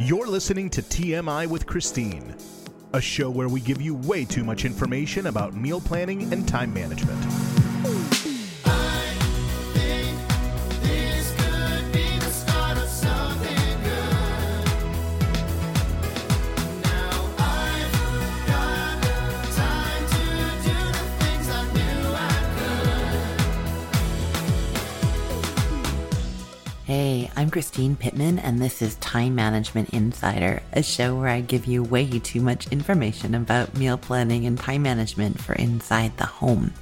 You're listening to TMI with Christine, a show where we give you way too much information about meal planning and time management. I'm Christine Pittman, and this is Time Management Insider, a show where I give you way too much information about meal planning and time management for inside the home.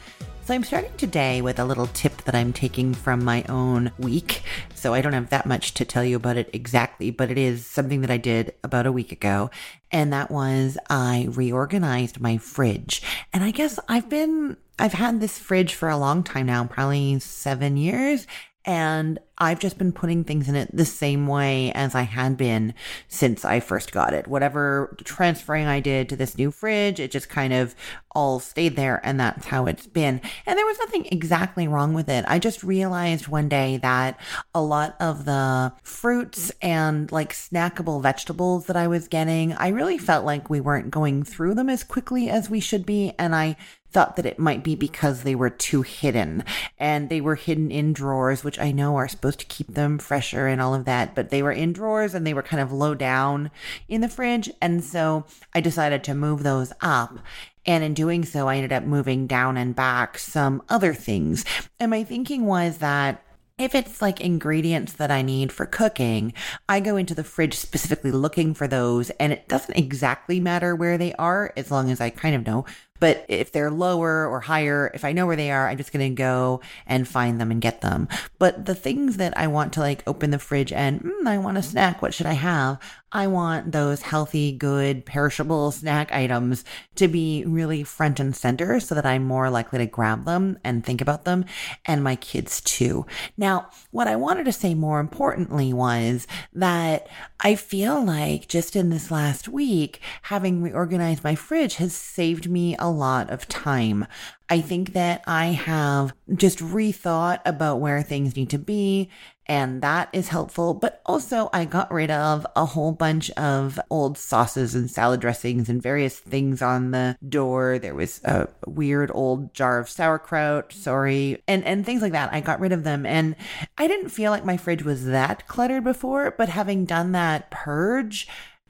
So, I'm starting today with a little tip that I'm taking from my own week. So, I don't have that much to tell you about it exactly, but it is something that I did about a week ago. And that was I reorganized my fridge. And I guess I've been I've had this fridge for a long time now, probably seven years. And I've just been putting things in it the same way as I had been since I first got it. Whatever transferring I did to this new fridge, it just kind of all stayed there and that's how it's been. And there was nothing exactly wrong with it. I just realized one day that a lot of the fruits and like snackable vegetables that I was getting, I really felt like we weren't going through them as quickly as we should be. And I thought that it might be because they were too hidden and they were hidden in drawers, which I know are supposed to keep them fresher and all of that, but they were in drawers and they were kind of low down in the fridge. And so I decided to move those up. And in doing so, I ended up moving down and back some other things. And my thinking was that if it's like ingredients that I need for cooking, I go into the fridge specifically looking for those, and it doesn't exactly matter where they are as long as I kind of know but if they're lower or higher, if I know where they are, I'm just going to go and find them and get them. But the things that I want to like open the fridge and mm, I want a snack, what should I have? I want those healthy, good, perishable snack items to be really front and center so that I'm more likely to grab them and think about them and my kids too. Now, what I wanted to say more importantly was that I feel like just in this last week, having reorganized my fridge has saved me a lot of time. I think that I have just rethought about where things need to be, and that is helpful. But also, I got rid of a whole bunch of old sauces and salad dressings and various things on the door. There was a weird old jar of sauerkraut, sorry, and, and things like that. I got rid of them, and I didn't feel like my fridge was that cluttered before, but having done that purge,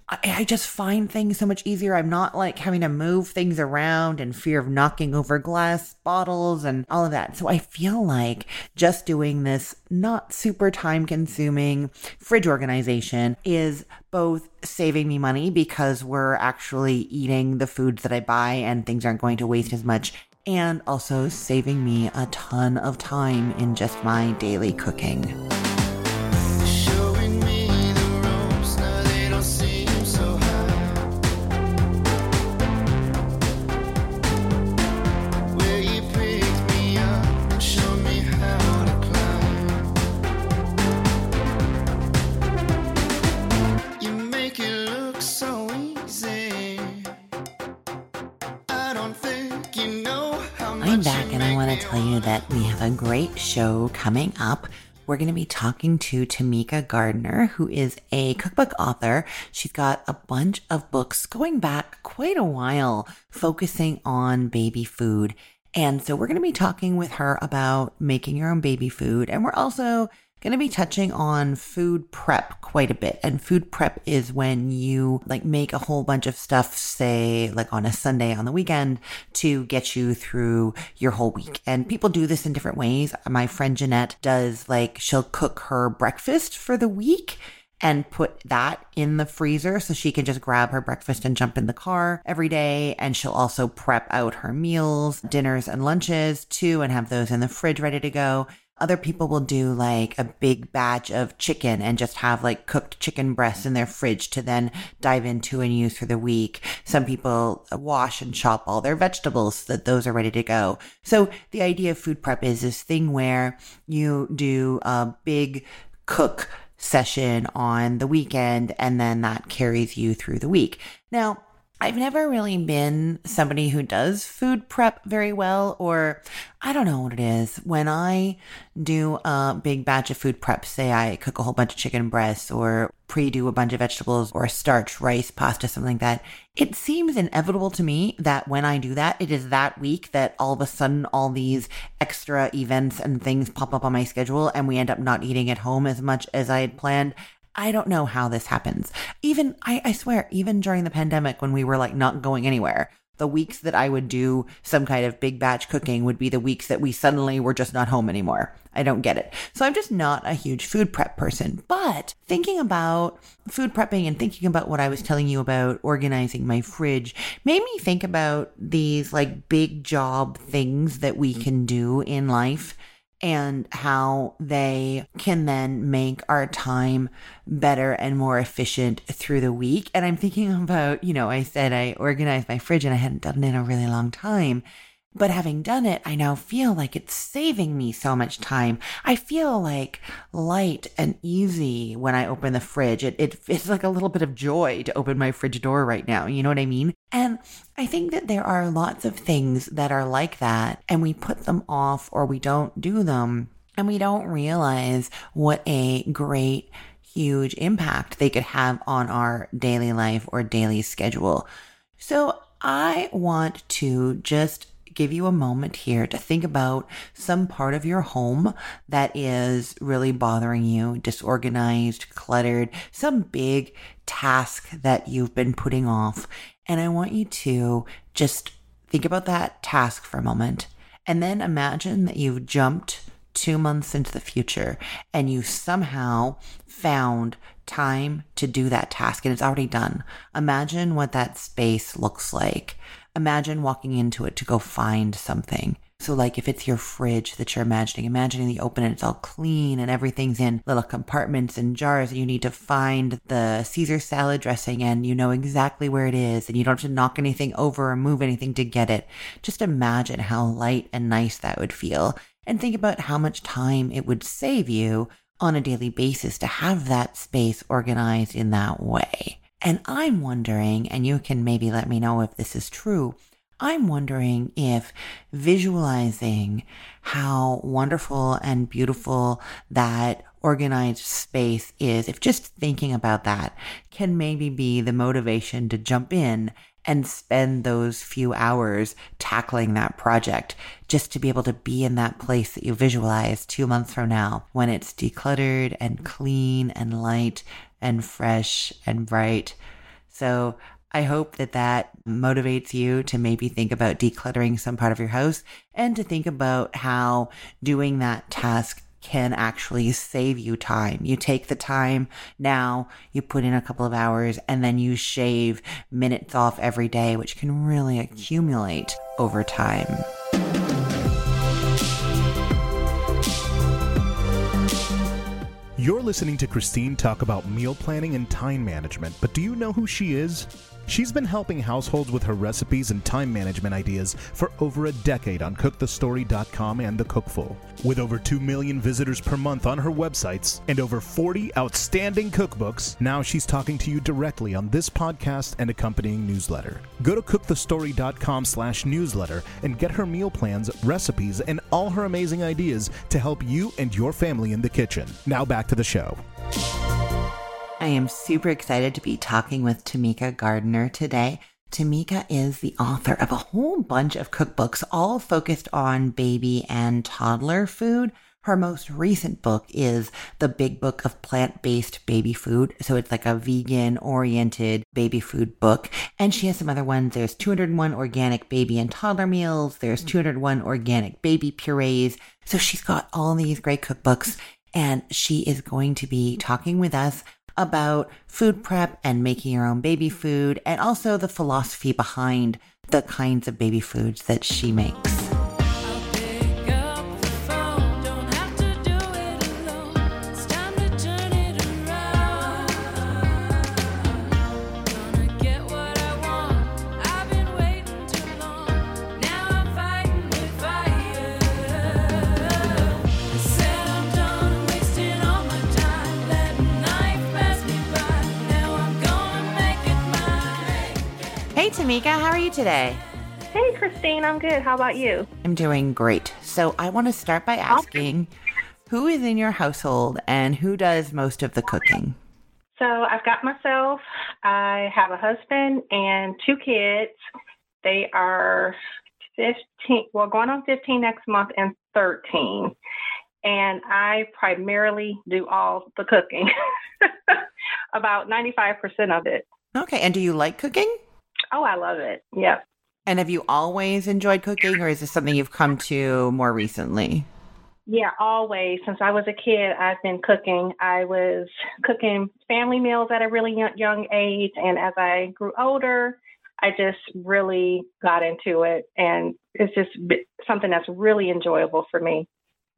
I, I just find things so much easier. I'm not like having to move things around and fear of knocking over glass bottles and all of that. So I feel like just doing this not super time consuming fridge organization is both saving me money because we're actually eating the foods that I buy and things aren't going to waste as much and also saving me a ton of time in just my daily cooking. Show coming up. We're going to be talking to Tamika Gardner, who is a cookbook author. She's got a bunch of books going back quite a while, focusing on baby food. And so we're going to be talking with her about making your own baby food. And we're also going to be touching on food prep quite a bit. And food prep is when you like make a whole bunch of stuff, say like on a Sunday on the weekend to get you through your whole week. And people do this in different ways. My friend Jeanette does like, she'll cook her breakfast for the week and put that in the freezer so she can just grab her breakfast and jump in the car every day. And she'll also prep out her meals, dinners, and lunches too, and have those in the fridge ready to go. Other people will do like a big batch of chicken and just have like cooked chicken breasts in their fridge to then dive into and use for the week. Some people wash and chop all their vegetables so that those are ready to go. So the idea of food prep is this thing where you do a big cook session on the weekend and then that carries you through the week. Now, I've never really been somebody who does food prep very well, or I don't know what it is. When I do a big batch of food prep, say I cook a whole bunch of chicken breasts or pre do a bunch of vegetables or starch, rice, pasta, something like that, it seems inevitable to me that when I do that, it is that week that all of a sudden all these extra events and things pop up on my schedule and we end up not eating at home as much as I had planned. I don't know how this happens. Even, I, I swear, even during the pandemic when we were like not going anywhere, the weeks that I would do some kind of big batch cooking would be the weeks that we suddenly were just not home anymore. I don't get it. So I'm just not a huge food prep person. But thinking about food prepping and thinking about what I was telling you about organizing my fridge made me think about these like big job things that we mm. can do in life and how they can then make our time better and more efficient through the week. And I'm thinking about, you know, I said I organized my fridge and I hadn't done it in a really long time. But having done it, I now feel like it's saving me so much time. I feel like light and easy when I open the fridge. It, it, it's like a little bit of joy to open my fridge door right now. You know what I mean? And I think that there are lots of things that are like that and we put them off or we don't do them and we don't realize what a great huge impact they could have on our daily life or daily schedule. So I want to just give you a moment here to think about some part of your home that is really bothering you, disorganized, cluttered, some big task that you've been putting off. And I want you to just think about that task for a moment and then imagine that you've jumped two months into the future and you somehow found time to do that task and it's already done. Imagine what that space looks like imagine walking into it to go find something. So, like if it's your fridge that you're imagining, imagining you open it, it's all clean and everything's in little compartments and jars. And you need to find the Caesar salad dressing and you know exactly where it is and you don't have to knock anything over or move anything to get it. Just imagine how light and nice that would feel and think about how much time it would save you on a daily basis to have that space organized in that way. And I'm wondering, and you can maybe let me know if this is true. I'm wondering if visualizing how wonderful and beautiful that organized space is, if just thinking about that can maybe be the motivation to jump in and spend those few hours tackling that project just to be able to be in that place that you visualize two months from now when it's decluttered and clean and light and fresh and bright. So I hope that that motivates you to maybe think about decluttering some part of your house and to think about how doing that task can actually save you time. You take the time now, you put in a couple of hours, and then you shave minutes off every day, which can really accumulate over time. You're listening to Christine talk about meal planning and time management, but do you know who she is? She's been helping households with her recipes and time management ideas for over a decade on cookthestory.com and The Cookful. With over 2 million visitors per month on her websites and over 40 outstanding cookbooks, now she's talking to you directly on this podcast and accompanying newsletter. Go to cookthestory.com slash newsletter and get her meal plans, recipes, and all her amazing ideas to help you and your family in the kitchen. Now back to the show. I am super excited to be talking with Tamika Gardner today. Tamika is the author of a whole bunch of cookbooks, all focused on baby and toddler food. Her most recent book is The Big Book of Plant Based Baby Food. So it's like a vegan oriented baby food book. And she has some other ones. There's 201 organic baby and toddler meals. There's 201 organic baby purees. So she's got all these great cookbooks and she is going to be talking with us about food prep and making your own baby food, and also the philosophy behind the kinds of baby foods that she makes. Hey, Tamika, how are you today? Hey, Christine, I'm good. How about you? I'm doing great. So, I want to start by asking who is in your household and who does most of the cooking? So, I've got myself, I have a husband and two kids. They are 15, well, going on 15 next month and 13. And I primarily do all the cooking, about 95% of it. Okay. And do you like cooking? Oh, I love it. Yep. And have you always enjoyed cooking, or is this something you've come to more recently? Yeah, always. Since I was a kid, I've been cooking. I was cooking family meals at a really young age. And as I grew older, I just really got into it. And it's just something that's really enjoyable for me.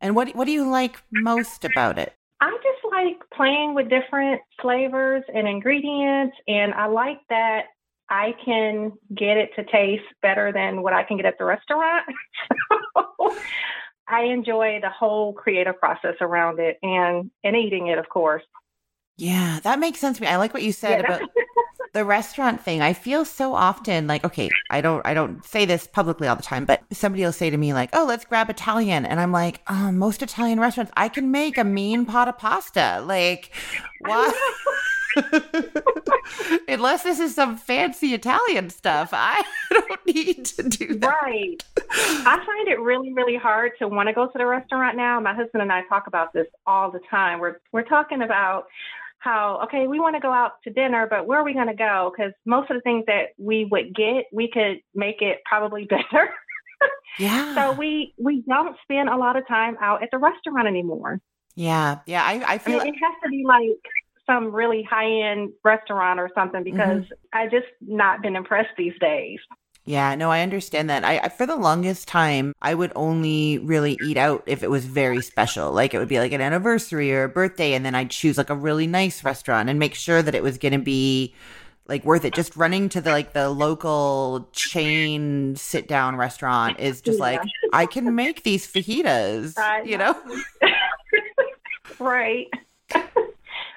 And what, what do you like most about it? I just like playing with different flavors and ingredients. And I like that I can get it to taste better than what I can get at the restaurant. I enjoy the whole creative process around it and and eating it, of course. Yeah, that makes sense to me. I like what you said yeah. about the restaurant thing. I feel so often like, okay, I don't I don't say this publicly all the time, but somebody will say to me like, "Oh, let's grab Italian." And I'm like, oh, most Italian restaurants, I can make a mean pot of pasta." Like, what? Unless this is some fancy Italian stuff, I don't need to do that. Right. I find it really, really hard to want to go to the restaurant now. My husband and I talk about this all the time. We're we're talking about how okay, we want to go out to dinner, but where are we going to go? Because most of the things that we would get, we could make it probably better. yeah. So we we don't spend a lot of time out at the restaurant anymore. Yeah, yeah. I I feel I mean, it has to be like some really high end restaurant or something because mm-hmm. I just not been impressed these days. Yeah, no, I understand that. I, I, for the longest time, I would only really eat out if it was very special. Like it would be like an anniversary or a birthday, and then I'd choose like a really nice restaurant and make sure that it was going to be like worth it. Just running to the like the local chain sit down restaurant is just yeah. like I can make these fajitas, you know. right.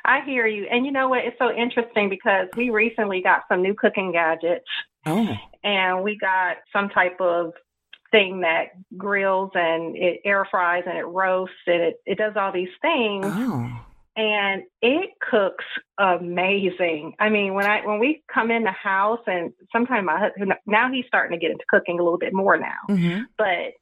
I hear you. And you know what? It's so interesting because we recently got some new cooking gadgets. Oh. And we got some type of thing that grills and it air fries and it roasts and it, it does all these things. Oh. And it cooks amazing. I mean, when I when we come in the house and sometimes my husband now he's starting to get into cooking a little bit more now. Mm-hmm. But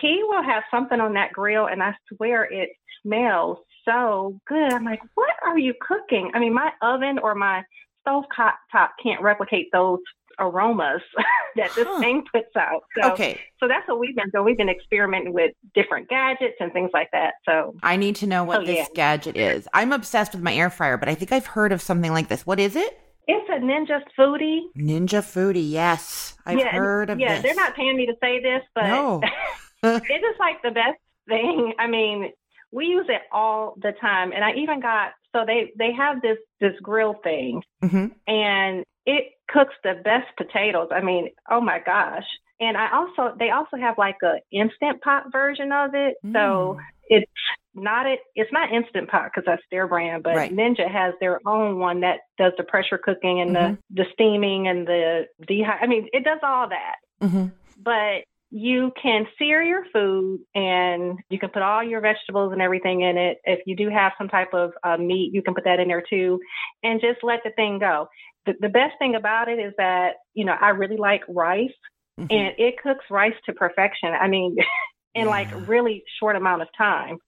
he will have something on that grill and I swear it smells so good. I'm like, what are you cooking? I mean, my oven or my stove top can't replicate those aromas that this huh. thing puts out. So, okay. So that's what we've been doing. We've been experimenting with different gadgets and things like that. So I need to know what this yeah. gadget is. I'm obsessed with my air fryer, but I think I've heard of something like this. What is it? It's a Ninja Foodi. Ninja Foodi, yes. I've yeah, heard of yeah, this. they're not paying me to say this, but no. it is like the best thing. I mean, we use it all the time. And I even got so they they have this this grill thing, mm-hmm. and it cooks the best potatoes. I mean, oh my gosh! And I also they also have like a instant pot version of it, mm. so it's not it it's not instant pot because that's their brand, but right. Ninja has their own one that does the pressure cooking and mm-hmm. the the steaming and the dehy. I mean, it does all that. Mm-hmm. But you can sear your food and you can put all your vegetables and everything in it. If you do have some type of uh, meat, you can put that in there too and just let the thing go. The, the best thing about it is that, you know, I really like rice mm-hmm. and it cooks rice to perfection. I mean, in yeah. like really short amount of time.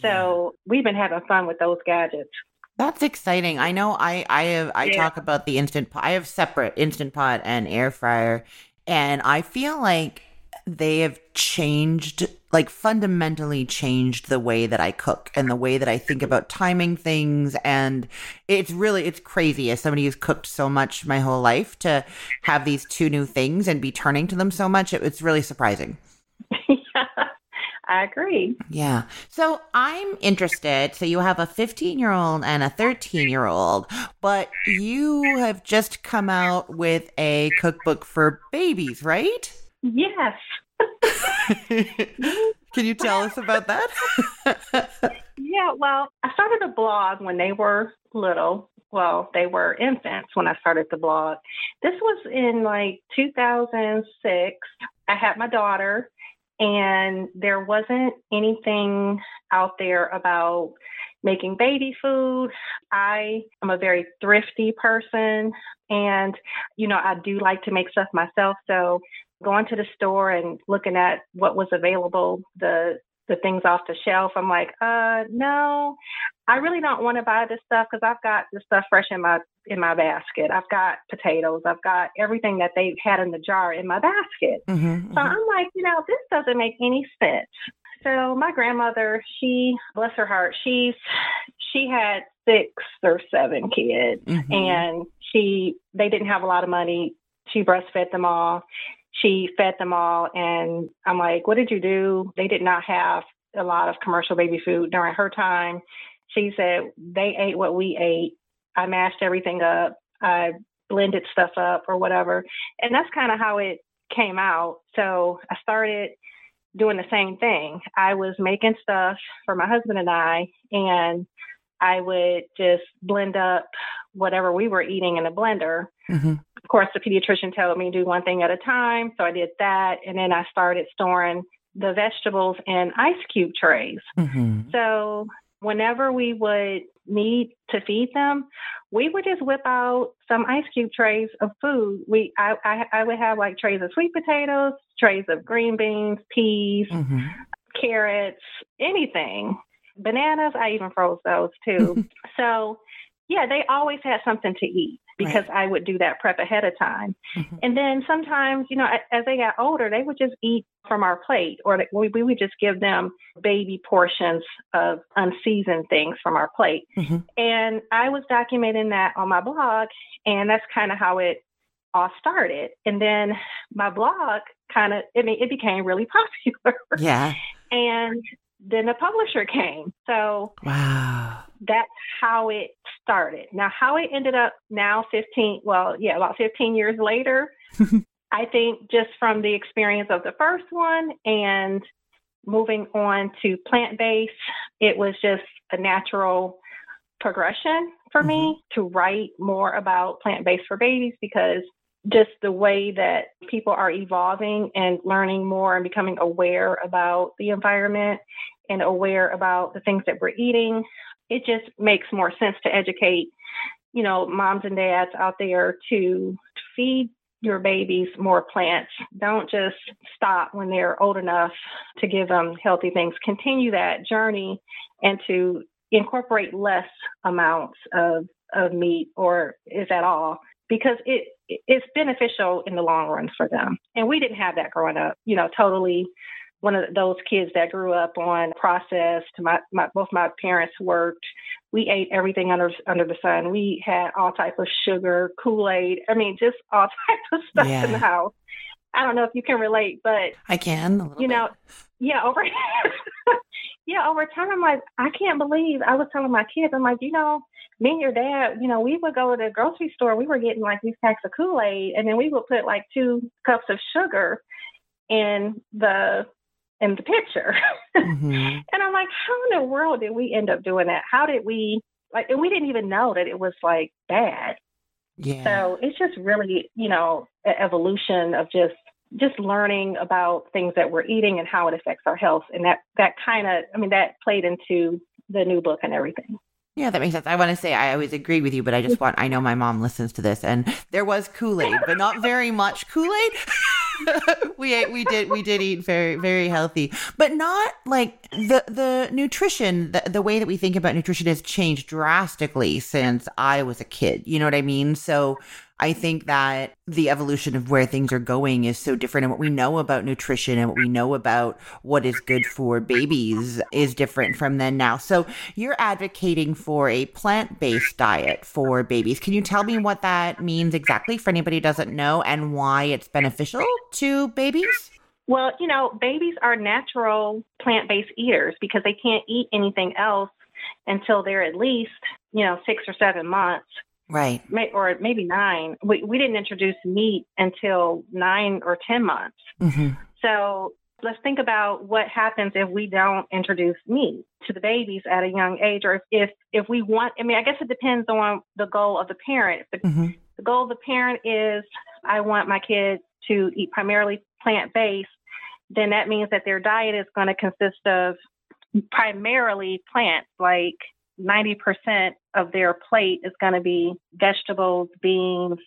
So yeah. we've been having fun with those gadgets. That's exciting. I know I I have I yeah. talk about the instant pot. I have separate instant pot and air fryer and I feel like they have changed like fundamentally changed the way that I cook and the way that I think about timing things and it's really it's crazy as somebody who's cooked so much my whole life to have these two new things and be turning to them so much it, it's really surprising. yeah. I agree. Yeah. So I'm interested. So you have a 15 year old and a 13 year old, but you have just come out with a cookbook for babies, right? Yes. Can you tell us about that? yeah, well, I started a blog when they were little, well, they were infants when I started the blog. This was in like 2006. I had my daughter, and there wasn't anything out there about making baby food. I am a very thrifty person, and you know, I do like to make stuff myself. So going to the store and looking at what was available, the the things off the shelf. I'm like, uh, no, I really don't want to buy this stuff because I've got the stuff fresh in my in my basket. I've got potatoes. I've got everything that they had in the jar in my basket. Mm-hmm, mm-hmm. so. I'm like, you know, this doesn't make any sense. So my grandmother, she bless her heart, she's she had six or seven kids, mm-hmm. and she they didn't have a lot of money. She breastfed them all she fed them all. And I'm like, what did you do? They did not have a lot of commercial baby food during her time. She said they ate what we ate. I mashed everything up. I blended stuff up or whatever. And that's kind of how it came out. So I started doing the same thing. I was making stuff for my husband and I, and I would just blend up whatever we were eating in a blender. Mm-hmm. Course, the pediatrician told me to do one thing at a time. So I did that. And then I started storing the vegetables in ice cube trays. Mm-hmm. So whenever we would need to feed them, we would just whip out some ice cube trays of food. We I I, I would have like trays of sweet potatoes, trays of green beans, peas, mm-hmm. carrots, anything. Bananas, I even froze those too. so yeah, they always had something to eat because right. I would do that prep ahead of time. Mm-hmm. And then sometimes, you know, as they got older, they would just eat from our plate or we, we would just give them baby portions of unseasoned things from our plate. Mm-hmm. And I was documenting that on my blog, and that's kind of how it all started. And then my blog kind of, I mean, it became really popular. Yeah. and then the publisher came. So wow. that's how it started. Now, how it ended up now, 15, well, yeah, about 15 years later, I think just from the experience of the first one and moving on to plant based, it was just a natural progression for mm-hmm. me to write more about plant based for babies because just the way that people are evolving and learning more and becoming aware about the environment and aware about the things that we're eating, it just makes more sense to educate, you know, moms and dads out there to, to feed your babies more plants. Don't just stop when they're old enough to give them healthy things. Continue that journey and to incorporate less amounts of, of meat or is at all because it it's beneficial in the long run for them. And we didn't have that growing up, you know, totally one of those kids that grew up on processed. My, my both my parents worked. We ate everything under under the sun. We had all type of sugar, Kool Aid. I mean, just all type of stuff yeah. in the house. I don't know if you can relate, but I can. you know, yeah, over yeah, over time, I'm like, I can't believe I was telling my kids, I'm like, you know, me and your dad, you know, we would go to the grocery store, we were getting like these packs of Kool Aid, and then we would put like two cups of sugar in the in the picture. Mm-hmm. and I'm like, how in the world did we end up doing that? How did we like? And we didn't even know that it was like bad. Yeah. So it's just really, you know, an evolution of just just learning about things that we're eating and how it affects our health, and that that kind of, I mean, that played into the new book and everything. Yeah, that makes sense. I want to say I always agree with you, but I just want I know my mom listens to this and there was Kool-Aid, but not very much Kool-Aid. we ate we did we did eat very very healthy, but not like the the nutrition the, the way that we think about nutrition has changed drastically since I was a kid. You know what I mean? So I think that the evolution of where things are going is so different. And what we know about nutrition and what we know about what is good for babies is different from then now. So you're advocating for a plant based diet for babies. Can you tell me what that means exactly for anybody who doesn't know and why it's beneficial to babies? Well, you know, babies are natural plant based eaters because they can't eat anything else until they're at least, you know, six or seven months. Right. May, or maybe nine. We, we didn't introduce meat until nine or 10 months. Mm-hmm. So let's think about what happens if we don't introduce meat to the babies at a young age, or if if, if we want. I mean, I guess it depends on the goal of the parent. The, mm-hmm. the goal of the parent is, I want my kids to eat primarily plant based. Then that means that their diet is going to consist of primarily plants, like 90% of their plate is going to be vegetables, beans,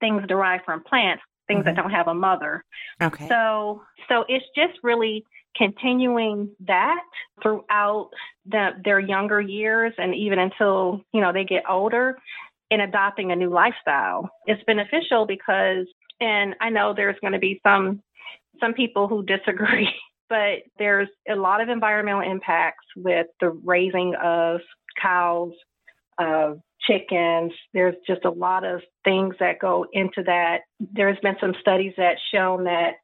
things derived from plants, things mm-hmm. that don't have a mother. Okay. So so it's just really continuing that throughout the, their younger years and even until, you know, they get older in adopting a new lifestyle. It's beneficial because and I know there's going to be some some people who disagree but there's a lot of environmental impacts with the raising of cows, uh, chickens. There's just a lot of things that go into that. There's been some studies that shown that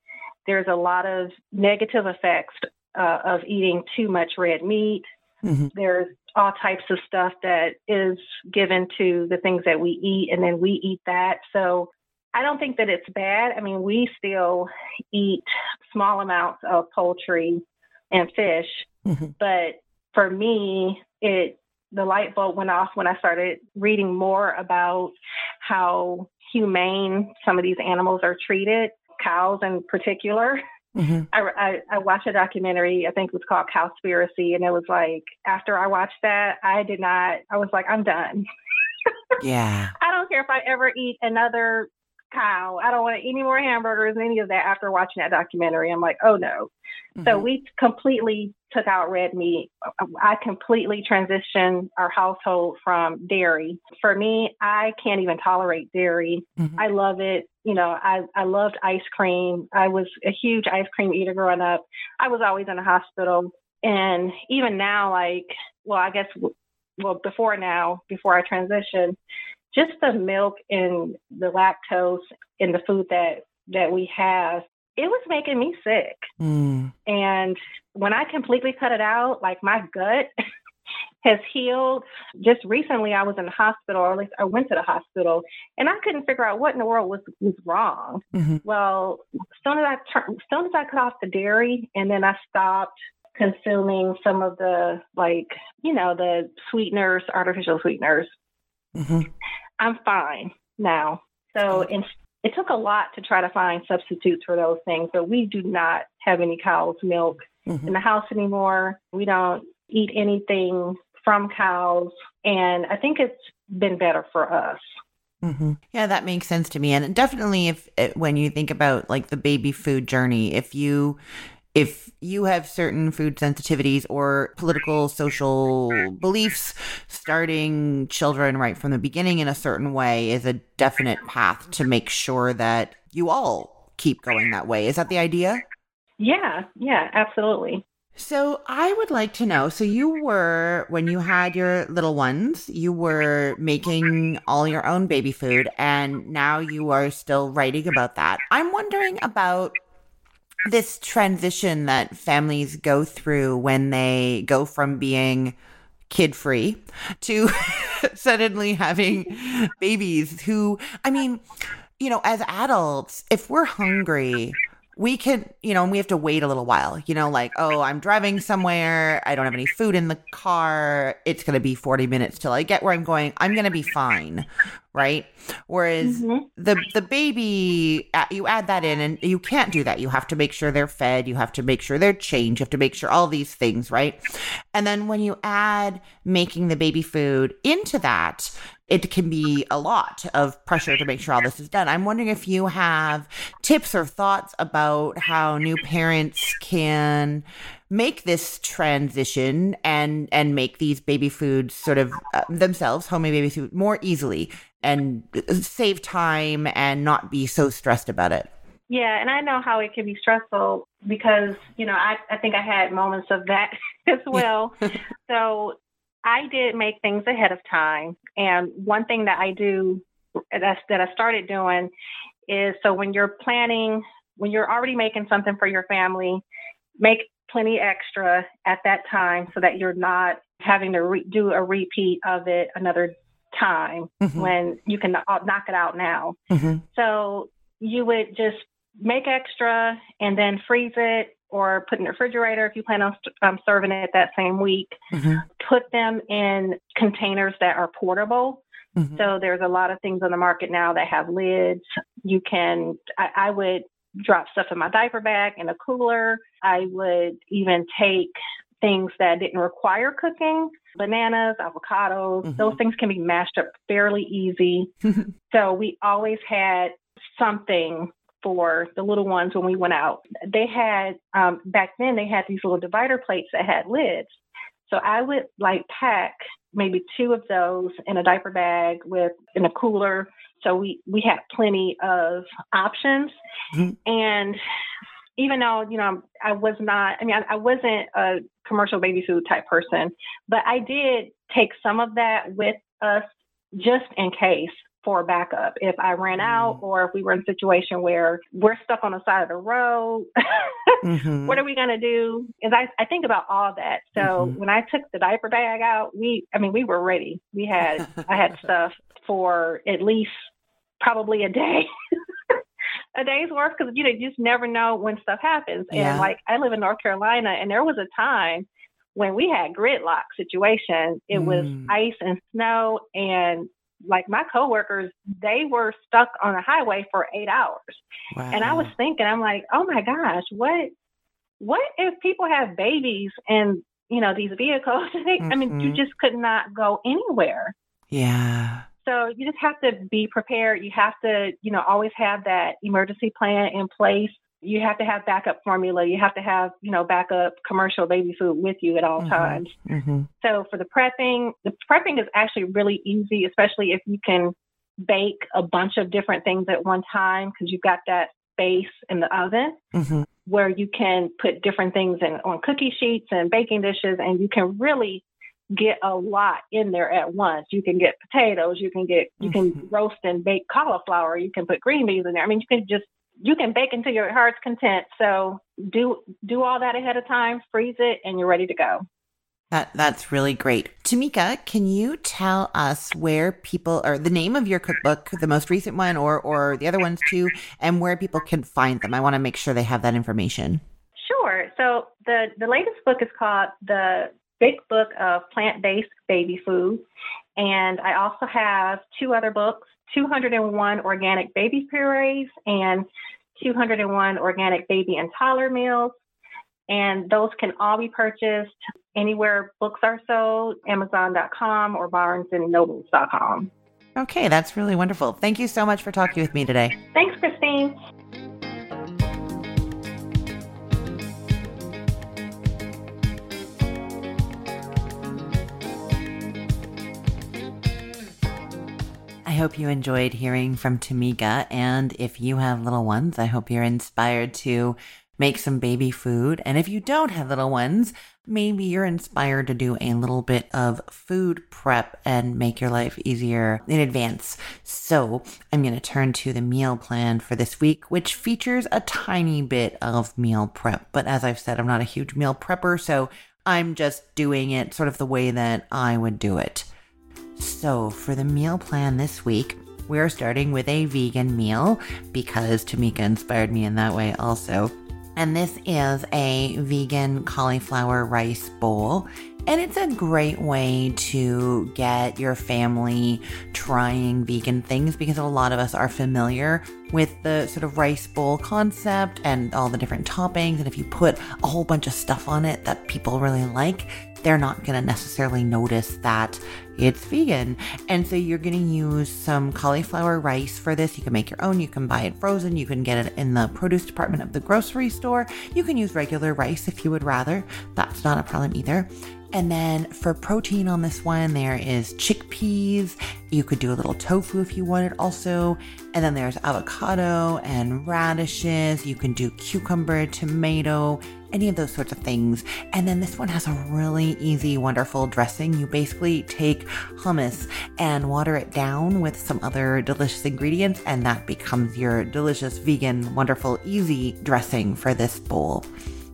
there's a lot of negative effects uh, of eating too much red meat. Mm-hmm. There's all types of stuff that is given to the things that we eat, and then we eat that. So I don't think that it's bad. I mean, we still eat small amounts of poultry and fish, mm-hmm. but for me, it the light bulb went off when I started reading more about how humane some of these animals are treated, cows in particular. Mm-hmm. I, I, I, watched a documentary, I think it was called Cowspiracy, and it was like, after I watched that, I did not, I was like, I'm done. yeah. I don't care if I ever eat another cow. I don't want any more hamburgers, and any of that after watching that documentary. I'm like, oh no. Mm-hmm. So we completely took out red meat. I completely transitioned our household from dairy. For me, I can't even tolerate dairy. Mm-hmm. I love it. You know, I, I loved ice cream. I was a huge ice cream eater growing up. I was always in the hospital. And even now, like, well, I guess, well, before now, before I transitioned, just the milk and the lactose in the food that that we have it was making me sick mm. and when i completely cut it out like my gut has healed just recently i was in the hospital or at least i went to the hospital and i couldn't figure out what in the world was was wrong mm-hmm. well as soon as i tur- as soon as i cut off the dairy and then i stopped consuming some of the like you know the sweeteners artificial sweeteners mm-hmm. I'm fine now. So in, it took a lot to try to find substitutes for those things, but we do not have any cow's milk mm-hmm. in the house anymore. We don't eat anything from cows, and I think it's been better for us. Mm-hmm. Yeah, that makes sense to me. And definitely, if when you think about like the baby food journey, if you if you have certain food sensitivities or political social beliefs, starting children right from the beginning in a certain way is a definite path to make sure that you all keep going that way. Is that the idea? Yeah, yeah, absolutely. So I would like to know. So you were when you had your little ones, you were making all your own baby food and now you are still writing about that. I'm wondering about this transition that families go through when they go from being kid free to suddenly having babies who, I mean, you know, as adults, if we're hungry, we can, you know, we have to wait a little while, you know, like, oh, I'm driving somewhere. I don't have any food in the car. It's going to be 40 minutes till I get where I'm going. I'm going to be fine right? Whereas mm-hmm. the the baby, you add that in, and you can't do that. You have to make sure they're fed. You have to make sure they're changed. You have to make sure all these things, right? And then when you add making the baby food into that, it can be a lot of pressure to make sure all this is done. I'm wondering if you have tips or thoughts about how new parents can make this transition and and make these baby foods sort of uh, themselves homemade baby food more easily and save time and not be so stressed about it. Yeah, and I know how it can be stressful because, you know, I, I think I had moments of that as well. so I did make things ahead of time. And one thing that I do that's, that I started doing is so when you're planning, when you're already making something for your family, make plenty extra at that time so that you're not having to re- do a repeat of it another time mm-hmm. when you can knock it out now. Mm-hmm. So you would just make extra and then freeze it or put in the refrigerator if you plan on um, serving it that same week. Mm-hmm. Put them in containers that are portable. Mm-hmm. So there's a lot of things on the market now that have lids. You can, I, I would drop stuff in my diaper bag in a cooler. I would even take things that didn't require cooking bananas, avocados, mm-hmm. those things can be mashed up fairly easy. so we always had something for the little ones when we went out. They had, um, back then, they had these little divider plates that had lids. So I would like pack maybe two of those in a diaper bag with in a cooler. So we we had plenty of options. Mm-hmm. And even though you know I was not, I mean, I, I wasn't a commercial baby food type person, but I did take some of that with us just in case for backup. If I ran out mm. or if we were in a situation where we're stuck on the side of the road, mm-hmm. what are we going to do? Is I, I think about all that. So mm-hmm. when I took the diaper bag out, we, I mean, we were ready. We had, I had stuff for at least probably a day. a day's worth because you know you just never know when stuff happens. Yeah. And like I live in North Carolina, and there was a time when we had gridlock situation. It mm. was ice and snow, and like my coworkers, they were stuck on a highway for eight hours. Wow. And I was thinking, I'm like, oh my gosh, what what if people have babies and you know these vehicles? I mean, you just could not go anywhere. Yeah. So you just have to be prepared. You have to, you know, always have that emergency plan in place. You have to have backup formula. You have to have, you know, backup commercial baby food with you at all mm-hmm. times. Mm-hmm. So for the prepping, the prepping is actually really easy, especially if you can bake a bunch of different things at one time because you've got that space in the oven mm-hmm. where you can put different things in on cookie sheets and baking dishes and you can really get a lot in there at once. You can get potatoes, you can get you can mm-hmm. roast and bake cauliflower, you can put green beans in there. I mean, you can just you can bake until your heart's content. So do do all that ahead of time, freeze it, and you're ready to go. That that's really great. Tamika, can you tell us where people or the name of your cookbook, the most recent one or or the other ones too, and where people can find them? I want to make sure they have that information. Sure. So the the latest book is called the big book of plant based baby food. And I also have two other books 201 organic baby purees and 201 organic baby and toddler meals. And those can all be purchased anywhere books are sold, Amazon.com or BarnesandNobles.com. Okay, that's really wonderful. Thank you so much for talking with me today. Thanks, Christine. Hope you enjoyed hearing from Tamika. And if you have little ones, I hope you're inspired to make some baby food. And if you don't have little ones, maybe you're inspired to do a little bit of food prep and make your life easier in advance. So I'm going to turn to the meal plan for this week, which features a tiny bit of meal prep. But as I've said, I'm not a huge meal prepper. So I'm just doing it sort of the way that I would do it. So, for the meal plan this week, we're starting with a vegan meal because Tamika inspired me in that way also. And this is a vegan cauliflower rice bowl. And it's a great way to get your family trying vegan things because a lot of us are familiar with the sort of rice bowl concept and all the different toppings. And if you put a whole bunch of stuff on it that people really like, they're not going to necessarily notice that it's vegan. And so you're going to use some cauliflower rice for this. You can make your own. You can buy it frozen. You can get it in the produce department of the grocery store. You can use regular rice if you would rather. That's not a problem either. And then for protein on this one, there is chickpeas. You could do a little tofu if you wanted also. And then there's avocado and radishes. You can do cucumber, tomato, any of those sorts of things. And then this one has a really easy, wonderful dressing. You basically take hummus and water it down with some other delicious ingredients, and that becomes your delicious, vegan, wonderful, easy dressing for this bowl.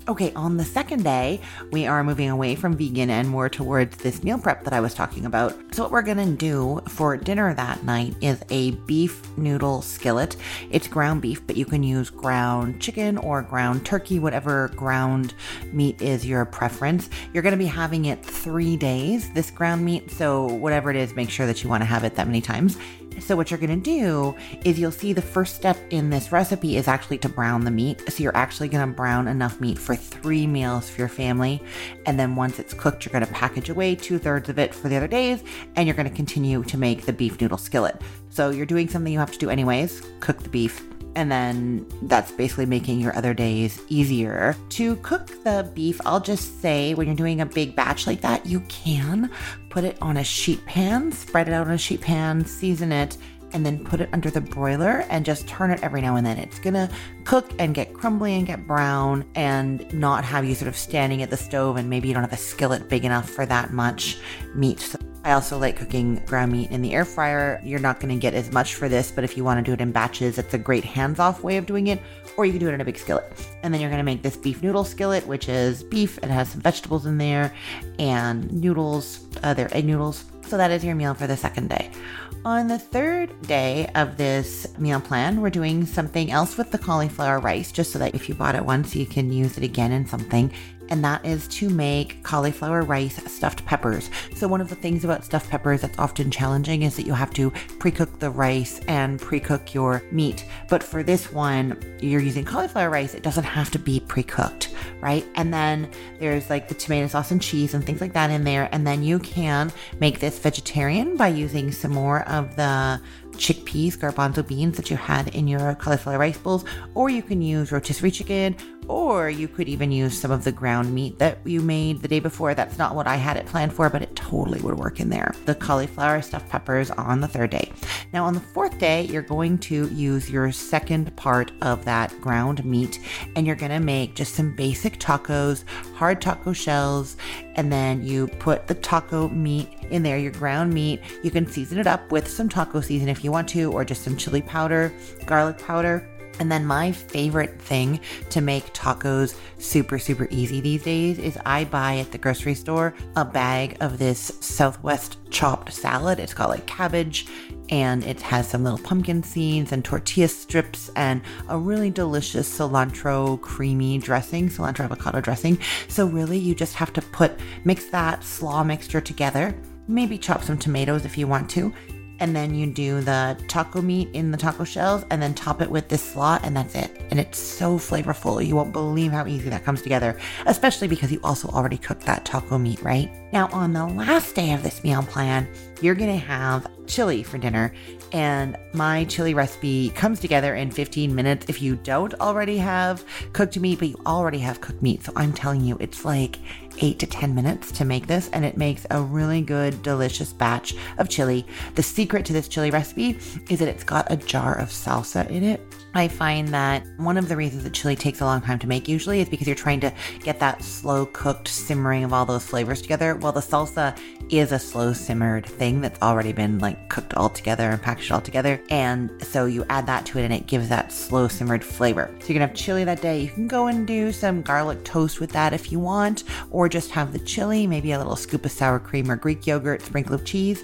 Okay, on the second day, we are moving away from vegan and more towards this meal prep that I was talking about. So, what we're gonna do for dinner that night is a beef noodle skillet. It's ground beef, but you can use ground chicken or ground turkey, whatever ground meat is your preference. You're gonna be having it three days, this ground meat. So, whatever it is, make sure that you wanna have it that many times. So, what you're going to do is you'll see the first step in this recipe is actually to brown the meat. So, you're actually going to brown enough meat for three meals for your family. And then once it's cooked, you're going to package away two thirds of it for the other days. And you're going to continue to make the beef noodle skillet. So, you're doing something you have to do anyways cook the beef and then that's basically making your other days easier. To cook the beef, I'll just say when you're doing a big batch like that, you can put it on a sheet pan, spread it out on a sheet pan, season it, and then put it under the broiler and just turn it every now and then. It's gonna cook and get crumbly and get brown and not have you sort of standing at the stove and maybe you don't have a skillet big enough for that much meat. So I also like cooking ground meat in the air fryer. You're not going to get as much for this, but if you want to do it in batches, it's a great hands off way of doing it, or you can do it in a big skillet. And then you're going to make this beef noodle skillet, which is beef. It has some vegetables in there and noodles, uh, egg noodles. So that is your meal for the second day. On the third day of this meal plan, we're doing something else with the cauliflower rice, just so that if you bought it once, you can use it again in something and that is to make cauliflower rice stuffed peppers. So, one of the things about stuffed peppers that's often challenging is that you have to pre cook the rice and pre cook your meat. But for this one, you're using cauliflower rice, it doesn't have to be pre cooked, right? And then there's like the tomato sauce and cheese and things like that in there. And then you can make this vegetarian by using some more of the chickpeas, garbanzo beans that you had in your cauliflower rice bowls, or you can use rotisserie chicken or you could even use some of the ground meat that you made the day before. That's not what I had it planned for, but it totally would work in there. The cauliflower stuffed peppers on the third day. Now, on the fourth day, you're going to use your second part of that ground meat and you're going to make just some basic tacos, hard taco shells, and then you put the taco meat in there, your ground meat. You can season it up with some taco season if you want to, or just some chili powder, garlic powder and then my favorite thing to make tacos super, super easy these days is I buy at the grocery store a bag of this Southwest chopped salad. It's got like cabbage and it has some little pumpkin seeds and tortilla strips and a really delicious cilantro creamy dressing, cilantro avocado dressing. So really you just have to put, mix that slaw mixture together. Maybe chop some tomatoes if you want to and then you do the taco meat in the taco shells and then top it with this slaw and that's it. And it's so flavorful. You won't believe how easy that comes together, especially because you also already cooked that taco meat, right? Now, on the last day of this meal plan, you're gonna have chili for dinner. And my chili recipe comes together in 15 minutes if you don't already have cooked meat, but you already have cooked meat. So I'm telling you, it's like eight to 10 minutes to make this, and it makes a really good, delicious batch of chili. The secret to this chili recipe is that it's got a jar of salsa in it. I find that one of the reasons that chili takes a long time to make usually is because you're trying to get that slow cooked simmering of all those flavors together. Well, the salsa is a slow simmered thing that's already been like cooked all together and packaged all together. And so you add that to it and it gives that slow simmered flavor. So you're gonna have chili that day. You can go and do some garlic toast with that if you want, or just have the chili, maybe a little scoop of sour cream or Greek yogurt, sprinkle of cheese.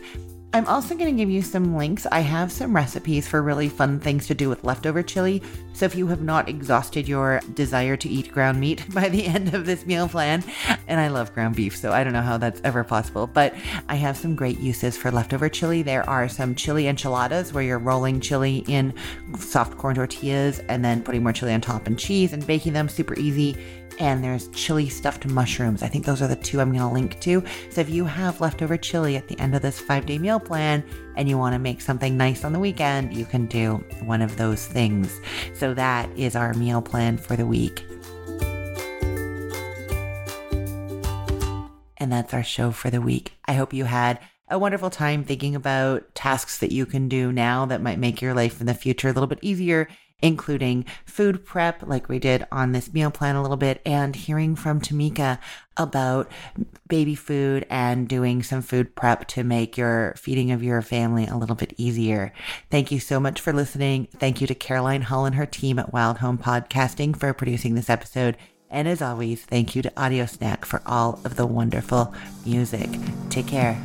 I'm also going to give you some links. I have some recipes for really fun things to do with leftover chili. So if you have not exhausted your desire to eat ground meat by the end of this meal plan, and I love ground beef, so I don't know how that's ever possible, but I have some great uses for leftover chili. There are some chili enchiladas where you're rolling chili in soft corn tortillas and then putting more chili on top and cheese and baking them super easy and there's chili stuffed mushrooms. I think those are the two I'm going to link to. So if you have leftover chili at the end of this five day meal plan and you want to make something nice on the weekend, you can do one of those things. So that is our meal plan for the week. And that's our show for the week. I hope you had a wonderful time thinking about tasks that you can do now that might make your life in the future a little bit easier including food prep, like we did on this meal plan a little bit, and hearing from Tamika about baby food and doing some food prep to make your feeding of your family a little bit easier. Thank you so much for listening. Thank you to Caroline Hull and her team at Wild Home Podcasting for producing this episode. And as always, thank you to Audio Snack for all of the wonderful music. Take care.